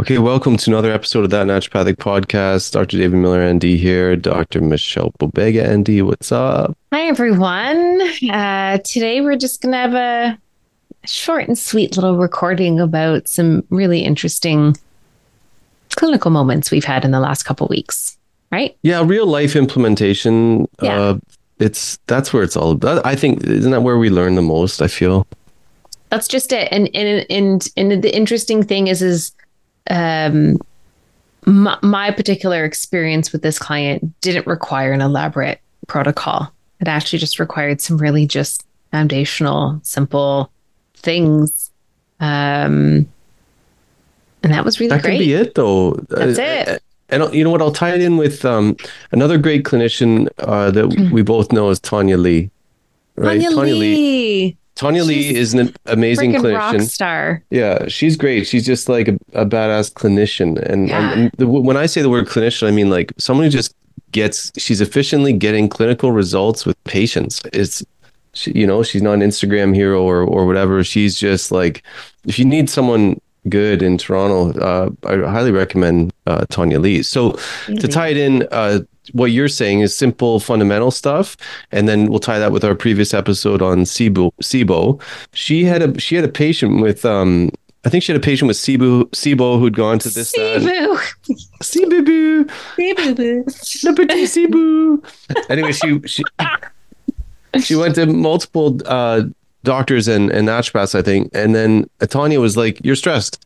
Okay, welcome to another episode of That Naturopathic Podcast. Dr. David Miller, ND here. Dr. Michelle Pobega, ND. What's up? Hi, everyone. Uh, today we're just going to have a short and sweet little recording about some really interesting clinical moments we've had in the last couple weeks, right? Yeah, real life implementation. Yeah. Uh, it's that's where it's all about. I think isn't that where we learn the most? I feel. That's just it. And and and and the interesting thing is is um my, my particular experience with this client didn't require an elaborate protocol. It actually just required some really just foundational, simple things. Um and that was really great. that great. can be it though That's Uh, it. and you know what i'll tie it in with um, another great clinician uh, that we both know is tanya lee right Mm. Tanya Lee, tanya lee is an amazing clinician. star. yeah she's great. She's just like a, a badass clinician. And, Yeah. and the, when i say the word clinician i mean like someone who just gets she's efficiently getting clinical results with patients. It's she, you know she's not an instagram hero or or whatever. She's just like if you need someone good in toronto uh, i highly recommend uh, tanya lee. So to tie it in uh, what you're saying is simple fundamental stuff and then we'll tie that with our previous episode on SIBO. SIBO. She had a she had a patient with um I think she had a patient with SIBO SIBO who'd gone to this that Sibu. SIBO Sibu. SIBO. Anyway, she she she went to multiple uh doctors and and naturopaths I think and then Tanya was like you're stressed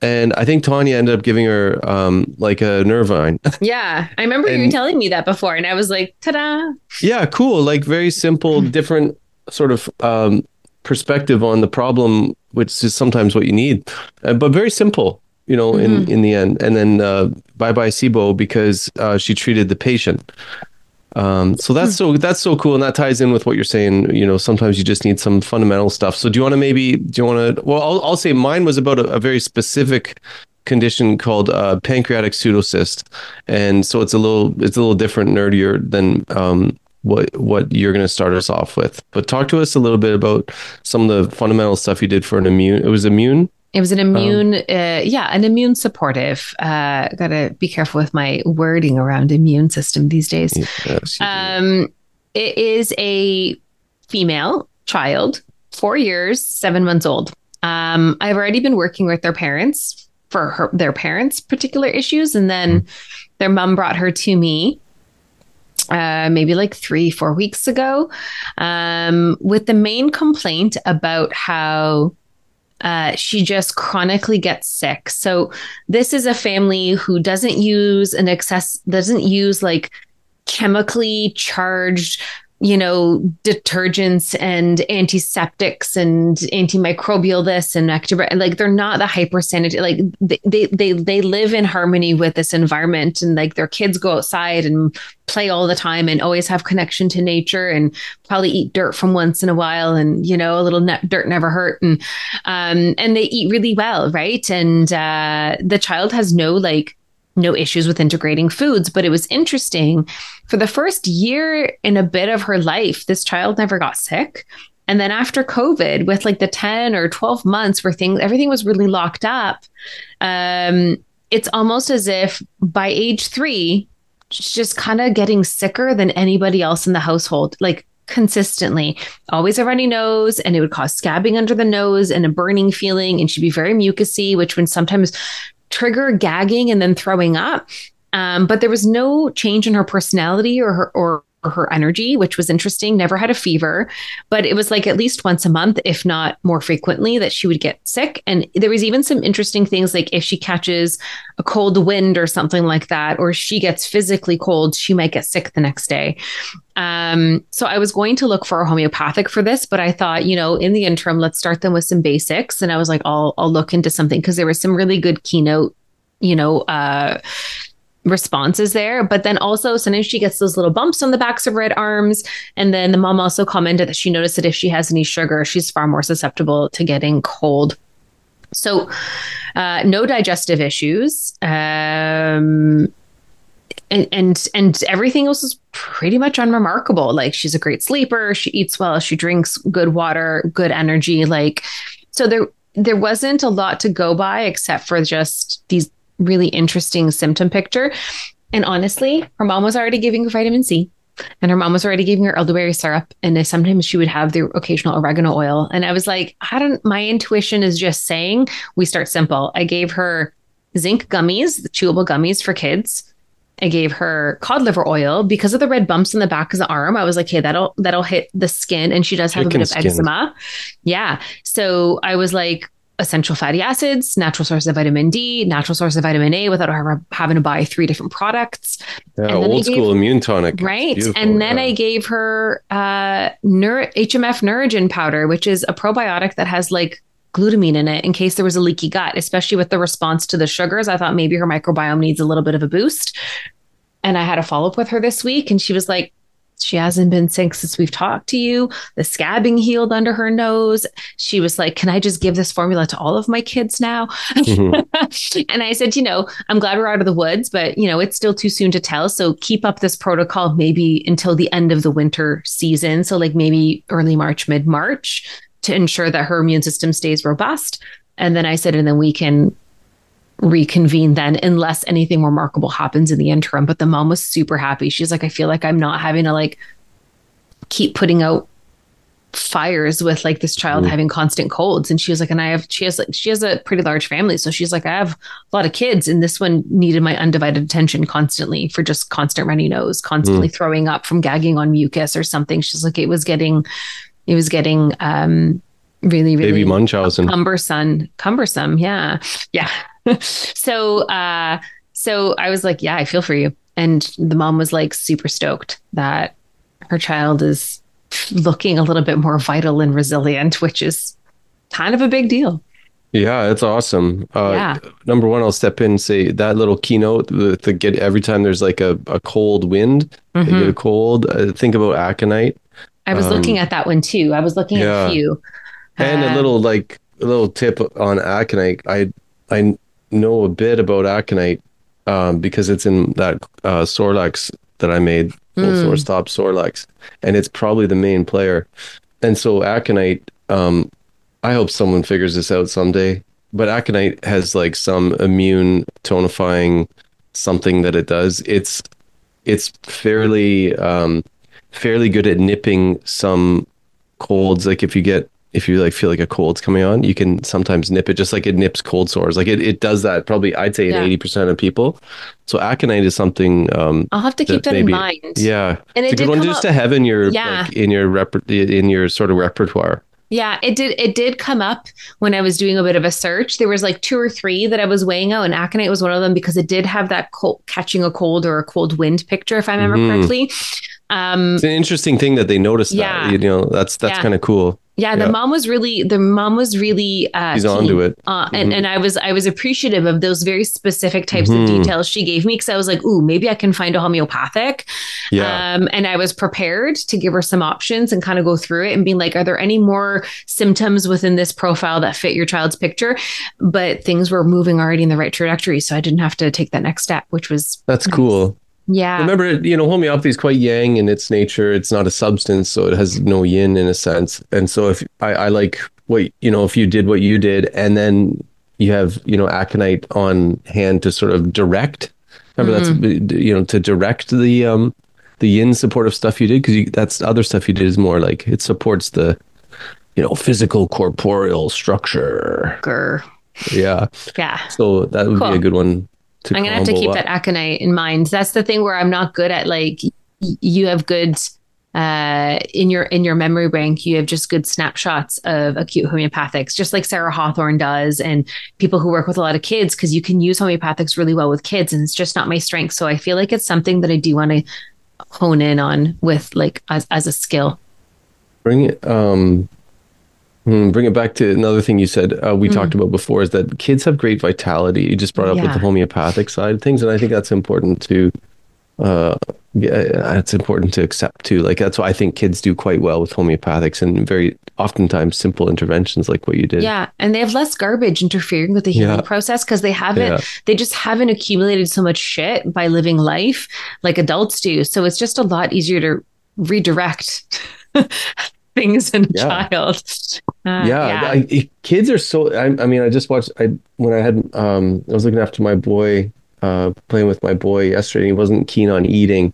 and I think Tanya ended up giving her um like a Nervine. Yeah, I remember you telling me that before, and I was like, "Ta-da!" Yeah, cool. Like very simple, different sort of um, perspective on the problem, which is sometimes what you need, uh, but very simple. You know, in in the end, and then uh, bye bye SIBO because uh, she treated the patient. Um, so that's so that's so cool, and that ties in with what you're saying. You know, sometimes you just need some fundamental stuff. So do you want to maybe do you want to? Well, I'll, I'll say mine was about a, a very specific condition called uh, pancreatic pseudocyst, and so it's a little it's a little different, nerdier than um, what what you're going to start us off with. But talk to us a little bit about some of the fundamental stuff you did for an immune. It was immune. It was an immune, uh, yeah, an immune supportive. Uh, Got to be careful with my wording around immune system these days. Yes. Um, it is a female child, four years, seven months old. Um, I've already been working with their parents for her, their parents' particular issues, and then their mom brought her to me. Uh, maybe like three, four weeks ago, um, with the main complaint about how uh, she just chronically gets sick. So this is a family who doesn't use an excess, doesn't use like chemically charged you know detergents and antiseptics and antimicrobial this and active like they're not the hyper sanitary like they, they they they live in harmony with this environment and like their kids go outside and play all the time and always have connection to nature and probably eat dirt from once in a while and you know a little ne- dirt never hurt and um and they eat really well right? And uh the child has no like no issues with integrating foods. But it was interesting for the first year and a bit of her life, this child never got sick. And then after COVID, with like the 10 or 12 months where things, everything was really locked up, um, it's almost as if by age three, she's just kind of getting sicker than anybody else in the household. Like consistently, always a runny nose, and it would cause scabbing under the nose and a burning feeling. And she'd be very mucousy, which would sometimes trigger gagging and then throwing up. Um, but there was no change in her personality or her or her energy, which was interesting. Never had a fever, but it was like at least once a month, if not more frequently, that she would get sick. And there was even some interesting things like if she catches a cold wind or something like that, or she gets physically cold, she might get sick the next day. Um, so I was going to look for a homeopathic for this, but I thought, you know, in the interim, let's start them with some basics. And I was like, I'll I'll look into something because there was some really good keynote, you know, uh responses there. But then also sometimes she gets those little bumps on the backs of red arms. And then the mom also commented that she noticed that if she has any sugar, she's far more susceptible to getting cold. So, uh, no digestive issues. Um, and, and and everything else is pretty much unremarkable. Like she's a great sleeper. She eats well. She drinks good water, good energy. Like so, there there wasn't a lot to go by except for just these really interesting symptom picture. And honestly, her mom was already giving her vitamin C and her mom was already giving her elderberry syrup. And sometimes she would have the occasional oregano oil. And I was like, I don't, my intuition is just saying we start simple. I gave her zinc gummies, the chewable gummies for kids. I gave her cod liver oil because of the red bumps in the back of the arm. I was like, hey, that'll that'll hit the skin, and she does have Chicken a bit of skin. eczema. Yeah, so I was like, essential fatty acids, natural source of vitamin D, natural source of vitamin A without ever having to buy three different products. Yeah, old school immune tonic. Right. And then yeah. I gave her uh, Neuro- HMF Neurogen powder, which is a probiotic that has like glutamine in it in case there was a leaky gut, especially with the response to the sugars. I thought maybe her microbiome needs a little bit of a boost. And I had a follow up with her this week, and she was like, she hasn't been sick since we've talked to you. The scabbing healed under her nose. She was like, Can I just give this formula to all of my kids now? Mm-hmm. and I said, You know, I'm glad we're out of the woods, but, you know, it's still too soon to tell. So keep up this protocol maybe until the end of the winter season. So, like maybe early March, mid March to ensure that her immune system stays robust. And then I said, And then we can reconvene then unless anything remarkable happens in the interim. But the mom was super happy. She's like i feel like i'm not having to like keep putting out fires with like this child mm. having constant colds. And she was like and i have she has like she has a pretty large family. So she's like i have a lot of kids and this one needed my undivided attention constantly for just constant runny nose constantly mm. throwing up from gagging on mucus or something. She's like it was getting it was getting um really really baby munchausen. cumbersome cumbersome. Yeah. Yeah so uh so I was like, yeah, I feel for you. And the mom was like super stoked that her child is looking a little bit more vital and resilient, which is kind of a big deal. Yeah, it's awesome. Uh, yeah. Number one, I'll step in and say that little keynote to get every time there's like a, a cold wind, mm-hmm. get a cold. Uh, think about aconite. I was um, looking at that one too. I was looking yeah. at a few. And uh, a little like a little tip on aconite. I I know a bit about aconite um, because it's in that uh, Sorlax that I made, full mm. sore stop Sorlax, and it's probably the main player. And so aconite, um, I hope someone figures this out someday. But aconite has like some immune tonifying something that it does. It's it's fairly um, fairly good at nipping some colds. Like if you get if you like feel like a cold's coming on, you can sometimes nip it just like it nips cold sores. Like it, it does that probably I'd say in eighty percent of people. So aconite is something um I'll have to keep that, that maybe, in mind. Yeah. And it's a good one just to have in your yeah. like in your rep in your sort of repertoire. Yeah, it did. It did come up when I was doing a bit of a search. There was like two or three that I was weighing out, and aconite was one of them because it did have that cold, catching a cold or a cold wind picture, if I remember mm-hmm. correctly. Um, it's an interesting thing that they noticed. Yeah, that, you know, that's that's yeah. kind of cool. Yeah, the yeah. mom was really the mom was really uh He's onto it. Uh, mm-hmm. and, and I was I was appreciative of those very specific types mm-hmm. of details she gave me because I was like, ooh, maybe I can find a homeopathic. Yeah. Um, and I was prepared to give her some options and kind of go through it and be like, are there any more symptoms within this profile that fit your child's picture? But things were moving already in the right trajectory. So I didn't have to take that next step, which was that's nice. cool. Yeah. Remember, you know, homeopathy is quite yang in its nature. It's not a substance, so it has no yin in a sense. And so if I, I like what you know, if you did what you did, and then you have you know aconite on hand to sort of direct. Remember, mm-hmm. that's you know to direct the um the yin supportive stuff you did because that's other stuff you did is more like it supports the you know physical corporeal structure. Grr. Yeah. Yeah. So that would cool. be a good one I'm gonna have to keep up. that aconite in mind. That's the thing where I'm not good at like you have good uh, in your in your memory bank, you have just good snapshots of acute homeopathics, just like Sarah Hawthorne does, and people who work with a lot of kids, because you can use homeopathics really well with kids, and it's just not my strength. So I feel like it's something that I do want to hone in on with like as as a skill. Bring it. Um, hmm, bring it back to another thing you said uh, we mm. talked about before is that kids have great vitality. You just brought up yeah. with the homeopathic side of things, and I think that's important to uh, yeah, it's important to accept too. Like that's why I think kids do quite well with homeopathics and very oftentimes simple interventions like what you did. Yeah, and they have less garbage interfering with the healing yeah. process because they haven't. Yeah. They just haven't accumulated so much shit by living life like adults do. So it's just a lot easier to redirect. things in a yeah. child. Uh, yeah, I, kids are so. I, I, mean, I just watched. I when I had um, I was looking after my boy uh, playing with my boy yesterday. he wasn't keen on eating,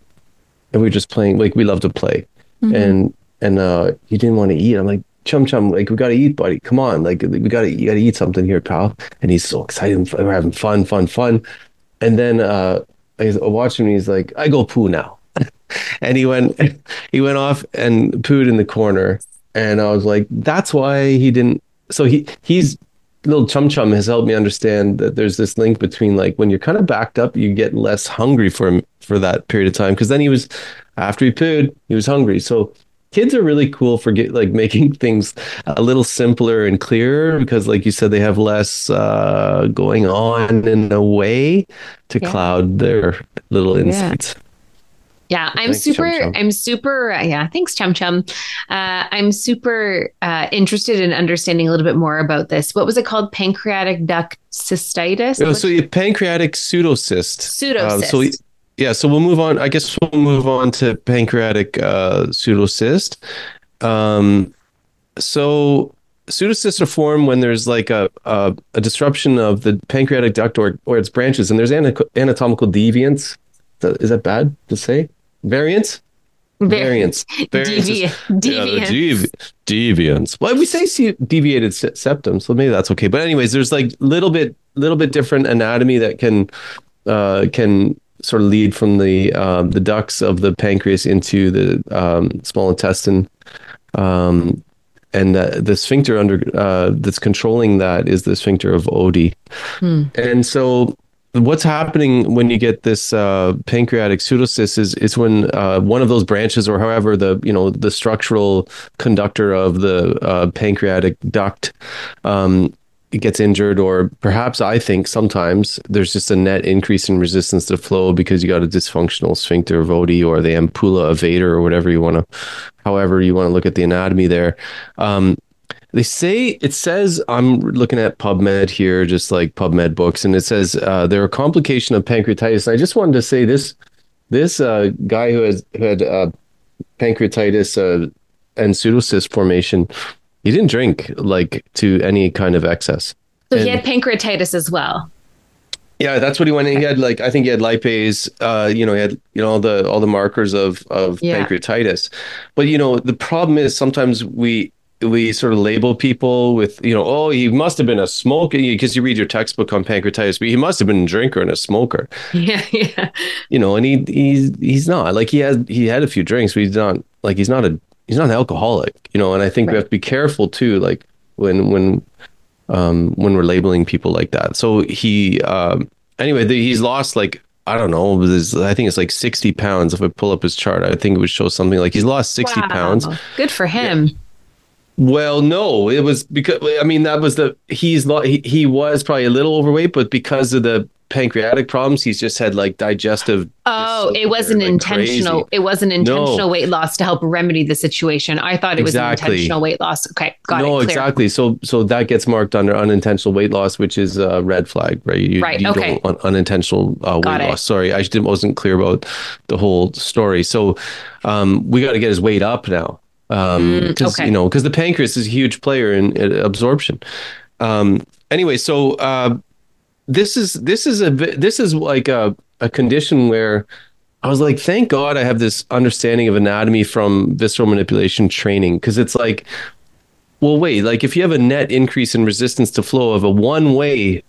and we were just playing. Like we love to play, mm-hmm. and and uh, he didn't want to eat. I'm like, chum chum, like we gotta eat, buddy. Come on, like we gotta you gotta eat something here, pal. And he's so excited. We're having fun, fun, fun. And then uh, I was watching. Him. He's like, I go poo now, and he went he went off and pooed in the corner. And I was like, that's why he didn't. So he he's little chum chum has helped me understand that there's this link between like when you're kind of backed up, you get less hungry for him for that period of time. Cause then he was after he pooed, he was hungry. So kids are really cool for get, like making things a little simpler and clearer because like you said, they have less uh, going on in a way to yeah. cloud their little insights. Yeah. I'm thanks, super. Chum Chum. I'm super. Uh, yeah, thanks, Chum Chum. Uh, I'm super uh, interested in understanding a little bit more about this. What was it called? Pancreatic duct cystitis. Oh, so pancreatic pseudocyst. Pseudocyst. Um, so yeah, so we'll move on. I guess we'll move on to pancreatic uh, pseudocyst. Um, so pseudocysts are formed when there's like a, a, a disruption of the pancreatic duct or, or its branches, and there's anatomical deviance. Is that bad to say? Variance? Variance. Variance. Devi- deviance. Yeah, devi- deviance. Well, we say deviated septum, so maybe that's okay. But anyways, there's like little bit, little bit different anatomy that can, uh, can sort of lead from the um, the ducts of the pancreas into the um, small intestine. Um, and the, the sphincter under uh, that's controlling that is the sphincter of Oddi. Hmm. And so what's happening when you get this uh, pancreatic pseudocyst is is when uh, one of those branches, or however the you know the structural conductor of the uh, pancreatic duct. Um, gets injured or perhaps i think sometimes there's just a net increase in resistance to flow because you got a dysfunctional sphincter Oddi or the ampulla of Vater or whatever you want to however you want to look at the anatomy there um, they say it says I'm looking at PubMed here, just like PubMed books, and it says uh, they're a complication of pancreatitis. And I just wanted to say this: this uh, guy who has who had uh, pancreatitis uh, and pseudocyst formation, he didn't drink like to any kind of excess. So and, he had pancreatitis as well. Yeah, that's what he went. In. He had like I think he had lipase. Uh, you know, he had you know all the all the markers of of yeah. pancreatitis. But you know, the problem is sometimes we we sort of label people with, you know, oh, he must have been a smoker because you read your textbook on pancreatitis, but he must have been a drinker and a smoker. Yeah, yeah. You know, and he he's he's not like he had he had a few drinks, but he's not like he's not a he's not an alcoholic. You know, and I think right. we have to be careful too, like when when um when we're labeling people like that. So he um anyway, the, he's lost like I don't know. I think it's like 60 pounds. If I pull up his chart, I think it would show something like he's lost 60 wow. pounds. Good for him. Yeah. Well, no, it was because I mean that was the he's he, he was probably a little overweight, but because of the pancreatic problems, he's just had like digestive. Oh, it wasn't like intentional. Crazy. It wasn't intentional no. weight loss to help remedy the situation. I thought it exactly. was intentional weight loss. Okay, got no, it. No, exactly. So so that gets marked under unintentional weight loss, which is a red flag, right? You, right. You okay. Un- unintentional uh, weight it. loss. Sorry, I didn't wasn't clear about the whole story. So um, we got to get his weight up now because um, mm, okay. you know because the pancreas is a huge player in, in absorption. Um, anyway, so uh, this is this is a this is like a, a condition where I was like, thank God I have this understanding of anatomy from visceral manipulation training because it's like, well, wait, like if you have a net increase in resistance to flow of a one way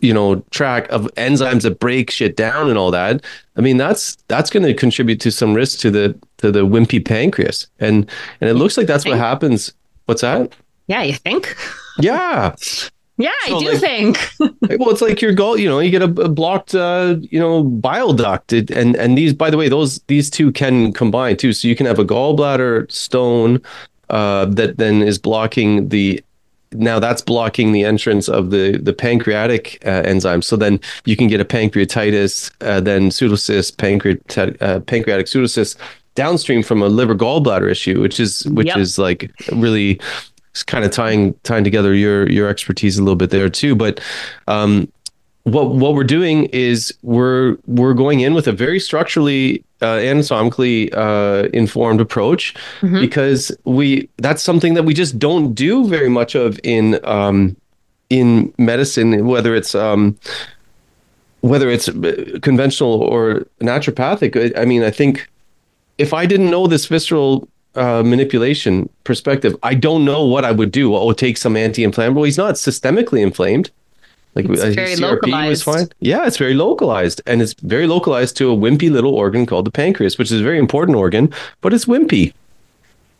you know track of enzymes that break shit down and all that i mean that's that's going to contribute to some risk to the to the wimpy pancreas. And and it looks like that's what happens. What's that? Yeah, you think? yeah. Yeah, So, I do like- think. well it's like your gall you know you get a, a blocked uh you know bile duct. It, and and these by the way those these two can combine too. So you can have a gallbladder stone uh that then is blocking the now that's blocking the entrance of the the pancreatic uh, enzyme. So then you can get a pancreatitis uh, then pseudocyst pancreatic uh, pancreatic pseudocyst downstream from a liver gallbladder issue which is which Yep. is like really kind of tying tying together your your expertise a little bit there too but um what what we're doing is we're we're going in with a very structurally uh, anatomically uh, informed approach Mhm. because we that's something that we just don't do very much of in um, in medicine, whether it's um, whether it's uh, conventional or naturopathic. I mean, I think if I didn't know this visceral uh, manipulation perspective, I don't know what I would do. Oh, take some anti-inflammatory. He's not systemically inflamed. Like It's uh, very CRP was fine. Yeah, it's very localized, and it's very localized to a wimpy little organ called the pancreas, which is a very important organ, but it's wimpy.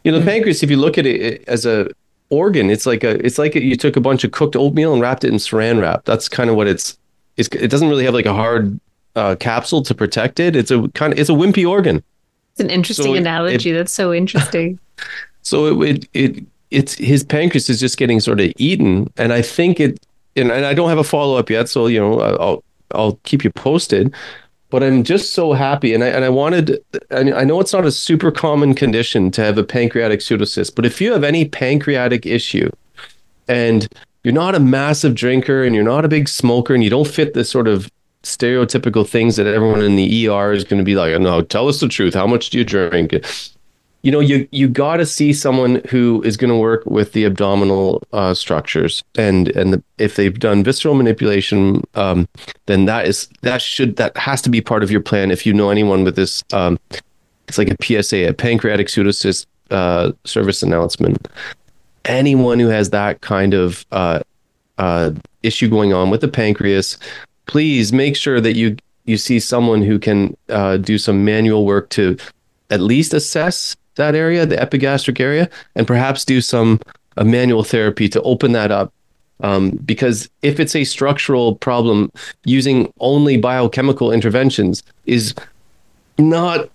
You know, the pancreas. If you look at it as a organ, it's like a it's like you took a bunch of cooked oatmeal and wrapped it in saran wrap. That's kind of what it's. It's it doesn't really have like a hard uh, capsule to protect it. It's a kind of it's a wimpy organ. It's an interesting So it- analogy. That's so interesting. So it, it it it's his pancreas is just getting sort of eaten, and I think it. And, and I don't have a follow up yet, so you know I'll I'll keep you posted. But I'm just so happy, and I and I wanted. And I know it's not a super common condition to have a pancreatic pseudocyst, but if you have any pancreatic issue, and you're not a massive drinker, and you're not a big smoker, and you don't fit the sort of stereotypical things that everyone in the ER is going to be like, no, tell us the truth. How much do you drink? you know you you got to see someone who is going to work with the abdominal uh, structures and and the, if they've done visceral manipulation um, then that is that should that has to be part of your plan if you know anyone with this um, it's like a PSA a pancreatic pseudocyst uh, service announcement anyone who has that kind of uh, uh, issue going on with the pancreas please make sure that you you see someone who can uh, do some manual work to at least assess that area, the epigastric area, and perhaps do some a manual therapy to open that up. Um, because if it's a structural problem, using only biochemical interventions is not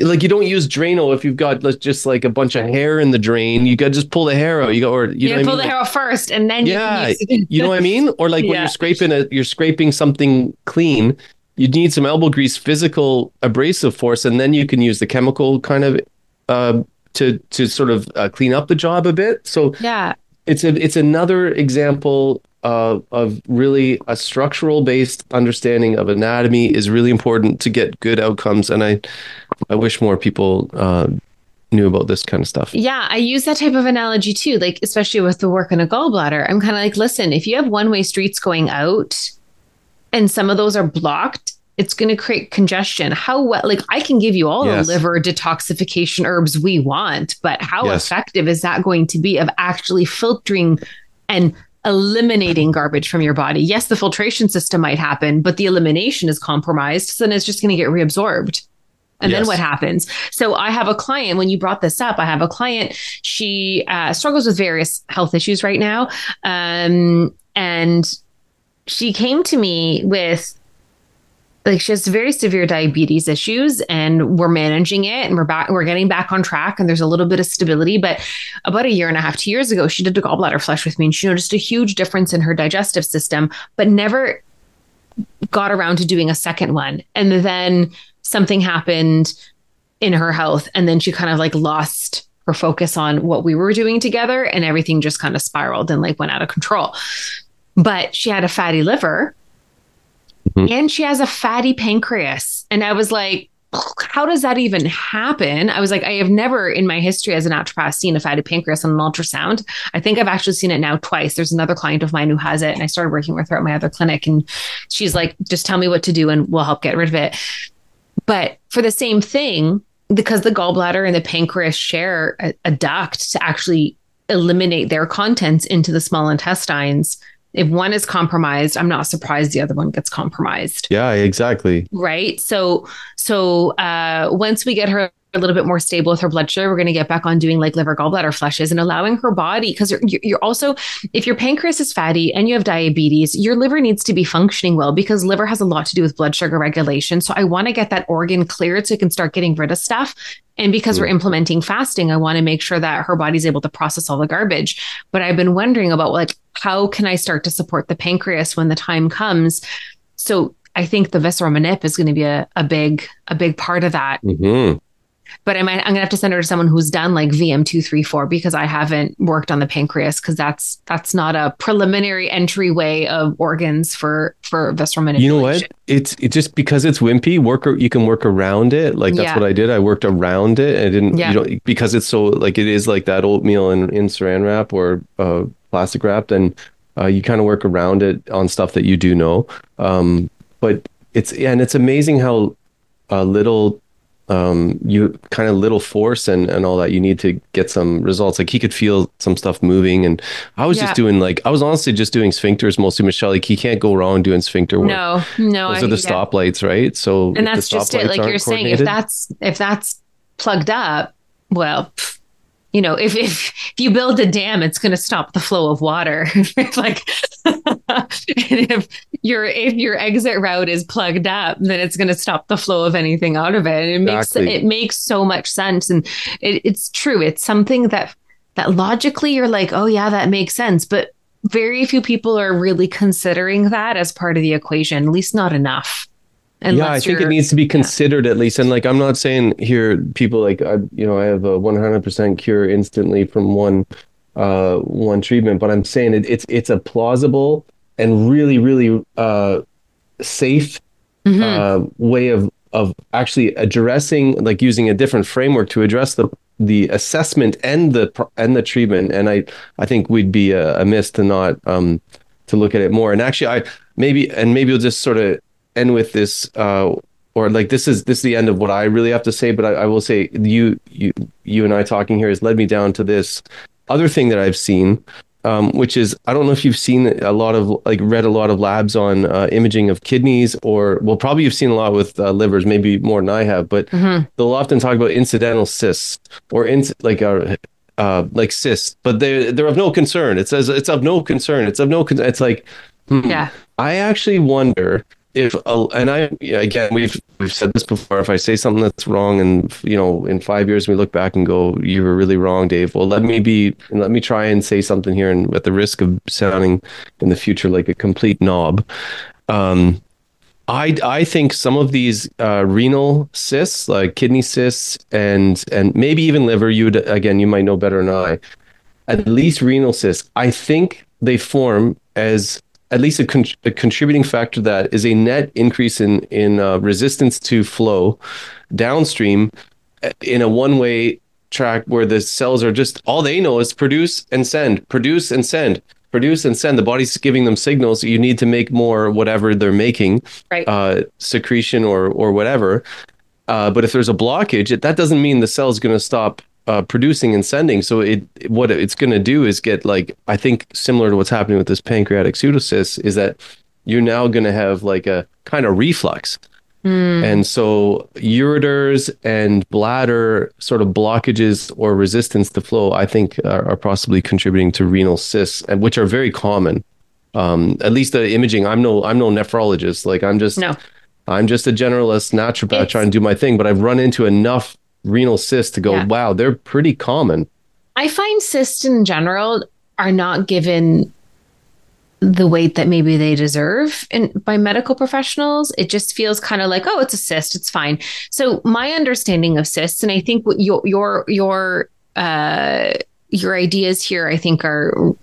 like you don't use Drano if you've got let's just like a bunch of hair in the drain. You got to just pull the hair out. You go or you, You, know pull I the hair out first, and then Yeah, you can use it. you know what I mean? Or like when you're scraping a you're scraping something clean, you need some elbow grease, physical abrasive force, and then you can use the chemical kind of uh, to to sort of uh, clean up the job a bit. So yeah. it's a it's another example uh, of really a structural based understanding of anatomy is really important to get good outcomes, and I I wish more people uh, knew about this kind of stuff. Yeah, I use that type of analogy too, like especially with the work in a gallbladder. I'm kind of like, listen, if you have one way streets going out and some of those are blocked, it's going to create congestion. How well, like, I can give you all Yes. the liver detoxification herbs we want, but how Yes. effective is that going to be of actually filtering and eliminating garbage from your body? Yes, the filtration system might happen, but the elimination is compromised. So then it's just going to get reabsorbed. And then what happens? So I have a client, when you brought this up, I have a client, she uh, struggles with various health issues right now. Um, and she came to me with like she has very severe diabetes issues and we're managing it and we're back we're getting back on track and there's a little bit of stability but about a year and a half two years ago she did a gallbladder flush with me and she noticed a huge difference in her digestive system but never got around to doing a second one and then something happened in her health and then she kind of like lost her focus on what we were doing together and everything just kind of spiraled and like went out of control but she had a fatty liver Mhm. and she has a fatty pancreas and i was like how does that even happen? I was like, I have never in my history as a naturopath seen a fatty pancreas on an ultrasound. I think I've actually seen it now twice. There's another client of mine who has it, and I started working with her at my other clinic. And she's like, just tell me what to do and we'll help get rid of it. But for the same thing, because the gallbladder and the pancreas share a, a duct to actually eliminate their contents into the small intestines, if one is compromised, I'm not surprised the other one gets compromised. Yeah, exactly. Right. So, so uh, once we get her a little bit more stable with her blood sugar, we're going to get back on doing like liver gallbladder flushes and allowing her body because you're, you're also if your pancreas is fatty and you have diabetes, your liver needs to be functioning well because liver has a lot to do with blood sugar regulation. So I want to get that organ cleared so it can start getting rid of stuff. And because we're implementing fasting, I want to make sure that her body's able to process all the garbage. But I've been wondering about like how can I start to support the pancreas when the time comes? So I think the visceral manip is going to be a, a big a big part of that. Mm-hmm. But I might I'm gonna have to send her to someone who's done like VM two three four because I haven't worked on the pancreas because that's that's not a preliminary entryway of organs for for visceral manipulation. You know what? It's it just because it's wimpy. Work you can work around it. Like that's Yeah. what I did. I worked around it. I didn't. Yeah. You know because it's so like it is like that oatmeal in in Saran wrap or uh, plastic wrapped, and uh, you kind of work around it on stuff that you do know. Um, but it's and it's amazing how uh, little um you kind of little force and and all that you need to get some results. Like he could feel some stuff moving and i was Yeah. just doing like i was honestly just doing sphincters mostly michelle. Like he can't go wrong doing sphincter work. No, no, those I- are the yeah. stoplights right? So and that's just it. like you're saying if that's if that's plugged up well pff, you know if if, if you build a dam it's going to stop the flow of water. Like if your if your exit route is plugged up then it's going to stop the flow of anything out of it. It Exactly. makes it makes so much sense. And it, it's true. It's something that that logically you're like oh yeah that makes sense. But very few people are really considering that as part of the equation at least not enough yeah i think it needs to be considered at least and like i'm not saying here people like I, you know i have a 100% cure instantly from one uh one treatment but i'm saying it, it's it's a plausible and really really uh safe Mhm. uh, way of of actually addressing like using a different framework to address the the assessment and the pro- and the treatment and i i think we'd be uh, amiss to not um to look at it more and actually i maybe and maybe we'll just sort of end with this uh or like this is this is the end of what i really have to say but i, I will say you you you and i talking here has led me down to this other thing that i've seen um, which is I don't know if you've seen a lot of like read a lot of labs on uh, imaging of kidneys or well probably you've seen a lot with uh, livers maybe more than I have but Mhm. they'll often talk about incidental cysts or in like uh, uh like cysts but they they're of no concern it says it's of no concern it's of no concern it's like hmm, Yeah. I actually wonder if and I again we've we've said this before if I say something that's wrong and you know in 5 years we look back and go you were really wrong Dave well let me be and let me try and say something here and at the risk of sounding in the future like a complete knob um I I think some of these uh, renal cysts, like kidney cysts, and and maybe even liver. You would again, you might know better than I. At least renal cysts, I think they form as at least a, con- a contributing factor that is a net increase in in uh, resistance to flow downstream uh, in a one way track where the cells are just all they know is produce and send, produce and send, produce and send. The body's giving them signals. You need to make more whatever they're making, Right. uh, secretion or or whatever. Uh, but if there's a blockage, it, that doesn't mean the cell's going to stop uh, producing and sending. So it what it's going to do is get like I think similar to what's happening with this pancreatic pseudocyst is that you're now going to have like a kind of reflux. Mm. And so ureters and bladder sort of blockages or resistance to flow, I think, are, are possibly contributing to renal cysts, and which are very common. Um, at least the imaging. I'm no I'm no nephrologist. Like I'm just No. I'm just a generalist naturopath It's- trying to do my thing. But I've run into enough renal cysts to go, Yeah. wow, they're pretty common. I find cysts in general are not given the weight that maybe they deserve in by medical professionals. It just feels kind of like, oh, it's a cyst, it's fine. So my understanding of cysts, and I think what your your your uh your ideas here, I think are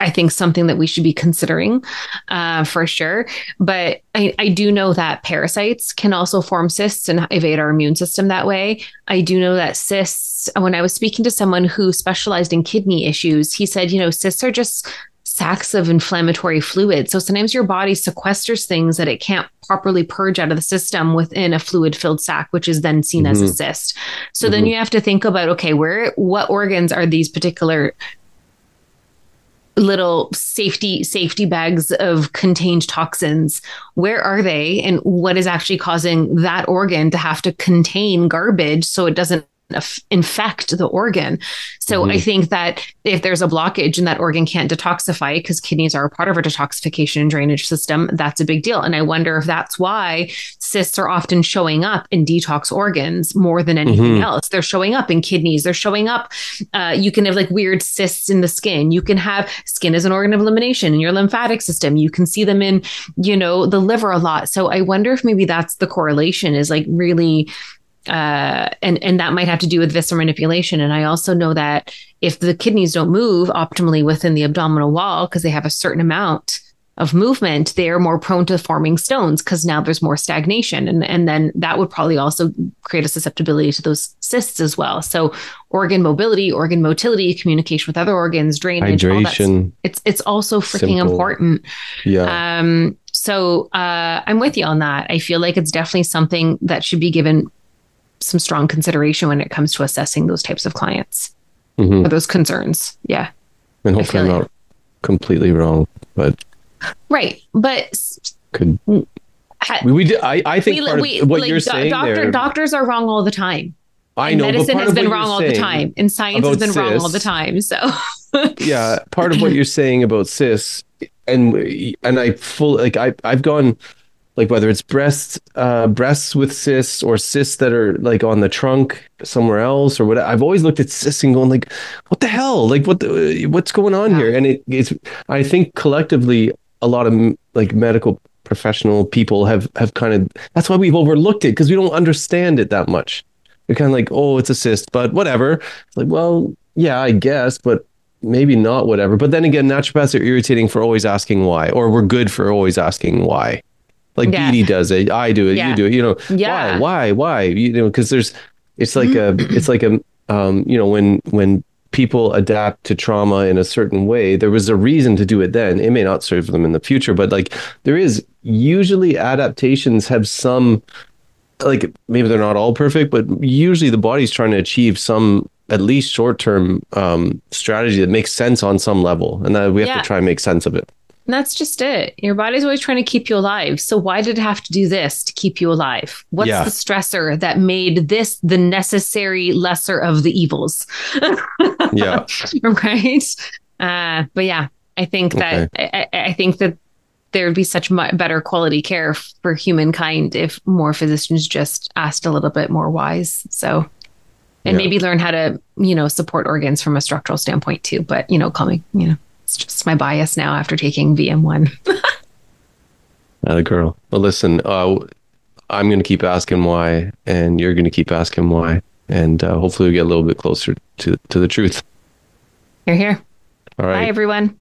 I think something that we should be considering uh, for sure. But I, I do know that parasites can also form cysts and evade our immune system that way. I do know that cysts, when I was speaking to someone who specialized in kidney issues, he said, you know, cysts are just sacks of inflammatory fluid. So sometimes your body sequesters things that it can't properly purge out of the system within a fluid filled sac, which is then seen as a Mhm. cyst. So then Mhm. you have to think about, okay, where, what organs are these particular little safety safety bags of contained toxins. Where are they? And what is actually causing that organ to have to contain garbage so it doesn't infect the organ. So mm-hmm. I think that if there's a blockage and that organ can't detoxify because kidneys are a part of our detoxification and drainage system, that's a big deal. And I wonder if that's why cysts are often showing up in detox organs more than anything mm-hmm. else. They're showing up in kidneys. They're showing up. Uh, you can have like weird cysts in the skin. You can have skin as an organ of elimination in your lymphatic system. You can see them in, you know, the liver a lot. So I wonder if maybe that's the correlation is like really uh, and and that might have to do with visceral manipulation. And I also know that if the kidneys don't move optimally within the abdominal wall because they have a certain amount of movement, they are more prone to forming stones because now there's more stagnation, and and then that would probably also create a susceptibility to those cysts as well. So organ mobility, organ motility, communication with other organs, drainage, hydration. it's it's also freaking Simple. important. Yeah. Um. So uh, I'm with you on that. I feel like it's definitely something that should be given some strong consideration when it comes to assessing those types of clients mm-hmm. or those concerns. Yeah. And hopefully I'm not completely wrong, but right. But could ha, we, we I, I think we, we, what like, you're do, saying doctor, there, doctors are wrong all the time. I know medicine has been wrong all the time and science has been wrong all the time. So yeah, part of what you're saying about cis and and I full like I I've gone like whether it's breasts uh, breasts with cysts or cysts that are like on the trunk somewhere else or what I've always looked at cysts and going like what the hell? Like what the, what's going on yeah. here and it, it's I think collectively a lot of like medical professional people have have kind of that's why we've overlooked it because we don't understand it that much. We're kind of like oh it's a cyst but whatever. It's like well yeah I guess but maybe not whatever. But then again naturopaths are irritating for always asking why or we're good for always asking why like yeah. Beatty does it, I do it, yeah. you do it. You know, yeah. why, why, why? You know, because there's, it's like a, it's like a, um, you know, when when people adapt to trauma in a certain way, there was a reason to do it then. It may not serve them in the future, but like there is usually adaptations have some, like maybe they're not all perfect, but usually the body's trying to achieve some at least short term um, strategy that makes sense on some level, and that we have yeah. to try and make sense of it. And that's just it. Your body's always trying to keep you alive. So why did it have to do this to keep you alive? What's yeah. the stressor that made this the necessary lesser of the evils? yeah. right. Uh, but yeah, I think that okay. I, I, think that there would be such much better quality care for humankind if more physicians just asked a little bit more wise. So, and yeah. maybe learn how to, you know, support organs from a structural standpoint too. But you know, call me, you know. It's just my bias now after taking VM1. Not a girl. Well, listen, uh, I'm going to keep asking why, and you're going to keep asking why, and uh, hopefully we get a little bit closer to to the truth. You're here. All right. Bye, everyone.